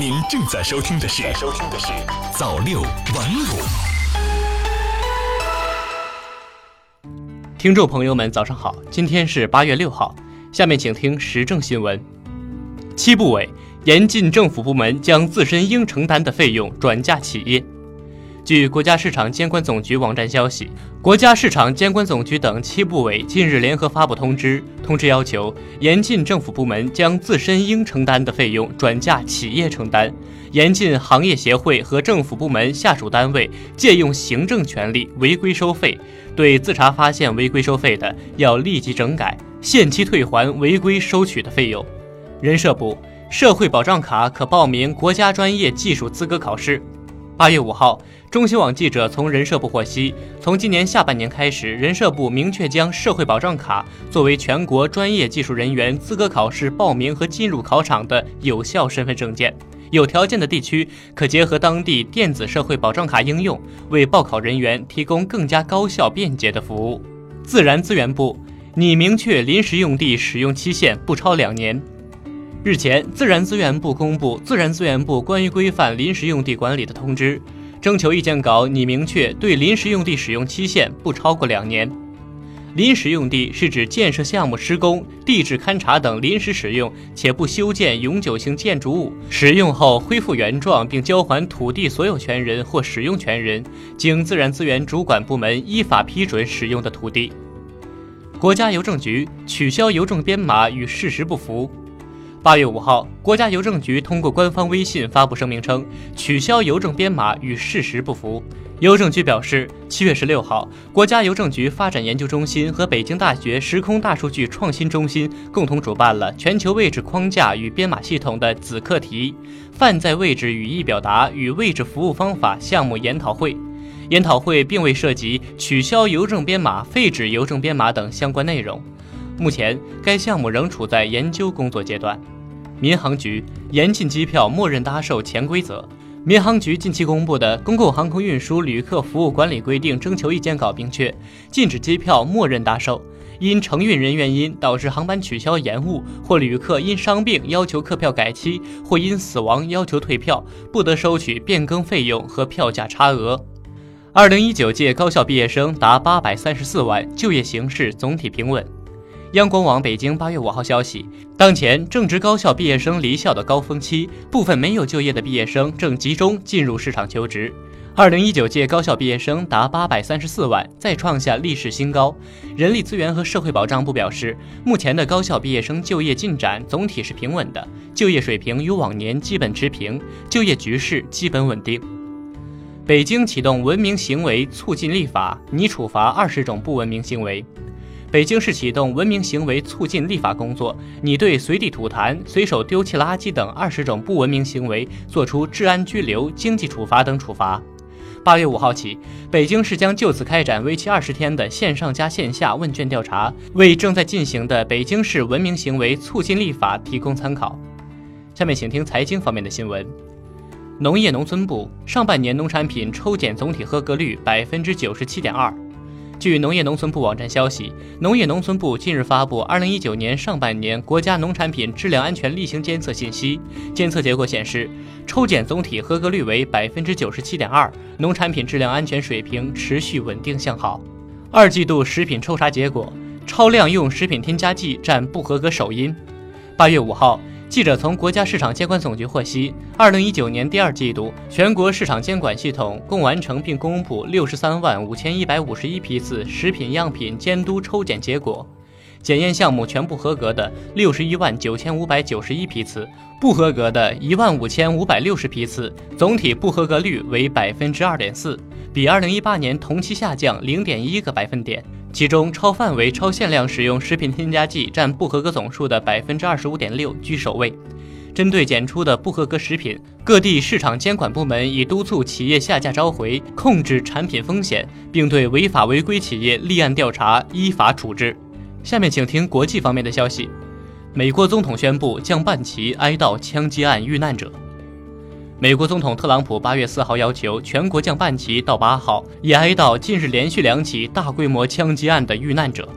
您正在收听的是《收听的是早六晚五》。听众朋友们，早上好！今天是八月六号，下面请听时政新闻。七部委严禁政府部门将自身应承担的费用转嫁企业。据国家市场监管总局网站消息，国家市场监管总局等七部委近日联合发布通知，通知要求严禁政府部门将自身应承担的费用转嫁企业承担，严禁行业协会和政府部门下属单位借用行政权力违规收费，对自查发现违规收费的，要立即整改，限期退还违规收取的费用。人社部社会保障卡可报名国家专业技术资格考试。八月五号，中新网记者从人社部获悉，从今年下半年开始，人社部明确将社会保障卡作为全国专业技术人员资格考试报名和进入考场的有效身份证件。有条件的地区可结合当地电子社会保障卡应用，为报考人员提供更加高效便捷的服务。自然资源部拟明确临时用地使用期限不超两年。日前，自然资源部公布《自然资源部关于规范临时用地管理的通知》，征求意见稿拟明确对临时用地使用期限不超过两年。临时用地是指建设项目施工、地质勘察等临时使用且不修建永久性建筑物，使用后恢复原状并交还土地所有权人或使用权人，经自然资源主管部门依法批准使用的土地。国家邮政局取消邮政编码与事实不符。八月五号，国家邮政局通过官方微信发布声明称，取消邮政编码与事实不符。邮政局表示，七月十六号，国家邮政局发展研究中心和北京大学时空大数据创新中心共同主办了全球位置框架与编码系统的子课题“泛在位置语义表达与位置服务方法”项目研讨会。研讨会并未涉及取消邮政编码、废止邮政编码等相关内容。目前，该项目仍处在研究工作阶段。民航局严禁机票默认搭售潜规则。民航局近期公布的《公共航空运输旅客服务管理规定》征求意见稿明确，禁止机票默认搭售。因承运人原因导致航班取消延误，或旅客因伤病要求客票改期，或因死亡要求退票，不得收取变更费用和票价差额。二零一九届高校毕业生达八百三十四万，就业形势总体平稳。央广网北京八月五号消息，当前正值高校毕业生离校的高峰期，部分没有就业的毕业生正集中进入市场求职。二零一九届高校毕业生达八百三十四万，再创下历史新高。人力资源和社会保障部表示，目前的高校毕业生就业进展总体是平稳的，就业水平与往年基本持平，就业局势基本稳定。北京启动文明行为促进立法，拟处罚二十种不文明行为。北京市启动文明行为促进立法工作，拟对随地吐痰、随手丢弃垃圾等二十种不文明行为作出治安拘留、经济处罚等处罚。八月五号起，北京市将就此开展为期二十天的线上加线下问卷调查，为正在进行的北京市文明行为促进立法提供参考。下面请听财经方面的新闻。农业农村部上半年农产品抽检总体合格率百分之九十七点二。据农业农村部网站消息，农业农村部近日发布二零一九年上半年国家农产品质量安全例行监测信息，监测结果显示，抽检总体合格率为百分之九十七点二，农产品质量安全水平持续稳定向好。二季度食品抽查结果，超量用食品添加剂占不合格首因。八月五号。记者从国家市场监管总局获悉，二零一九年第二季度，全国市场监管系统共完成并公布六十三万五千一百五十一批次食品样品监督抽检结果，检验项目全部合格的六十一万九千五百九十一批次，不合格的一万五千五百六十批次，总体不合格率为百分之二点四，比二零一八年同期下降零点一个百分点。其中，超范围、超限量使用食品添加剂占不合格总数的百分之二十五点六，居首位。针对检出的不合格食品，各地市场监管部门已督促企业下架召回，控制产品风险，并对违法违规企业立案调查，依法处置。下面请听国际方面的消息：美国总统宣布将办齐哀悼枪击案遇难者。美国总统特朗普八月四号要求全国降半旗到八号，以哀悼近日连续两起大规模枪击案的遇难者。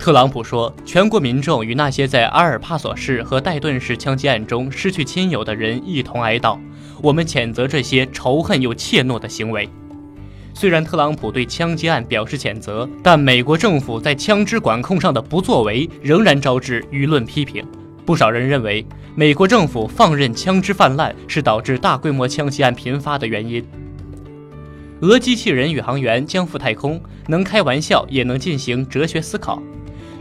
特朗普说，全国民众与那些在阿尔帕索市和戴顿市枪击案中失去亲友的人一同哀悼，我们谴责这些仇恨又怯懦的行为。虽然特朗普对枪击案表示谴责，但美国政府在枪支管控上的不作为仍然招致舆论批评。不少人认为，美国政府放任枪支泛滥是导致大规模枪击案频发的原因。俄机器人宇航员将赴太空，能开玩笑也能进行哲学思考。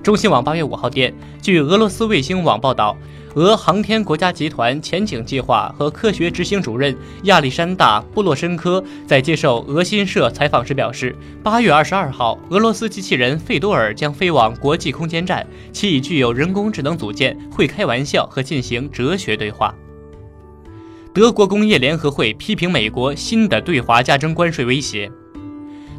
中新网八月五号电，据俄罗斯卫星网报道。俄航天国家集团前景计划和科学执行主任亚历山大·布洛申科在接受俄新社采访时表示，八月二十二号，俄罗斯机器人费多尔将飞往国际空间站，其已具有人工智能组件，会开玩笑和进行哲学对话。德国工业联合会批评美国新的对华加征关税威胁。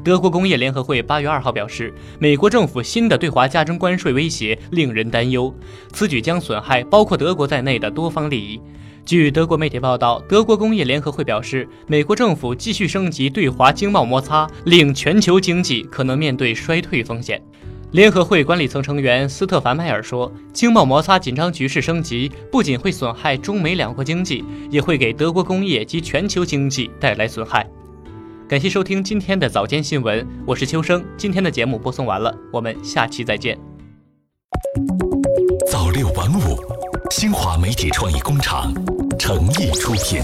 德国工业联合会八月二号表示，美国政府新的对华加征关税威胁令人担忧，此举将损害包括德国在内的多方利益。据德国媒体报道，德国工业联合会表示，美国政府继续升级对华经贸摩擦，令全球经济可能面对衰退风险。联合会管理层成员斯特凡迈尔说，经贸摩擦紧张局势升级不仅会损害中美两国经济，也会给德国工业及全球经济带来损害。感谢收听今天的早间新闻，我是秋生。今天的节目播送完了，我们下期再见。早六晚五，新华媒体创意工厂诚意出品。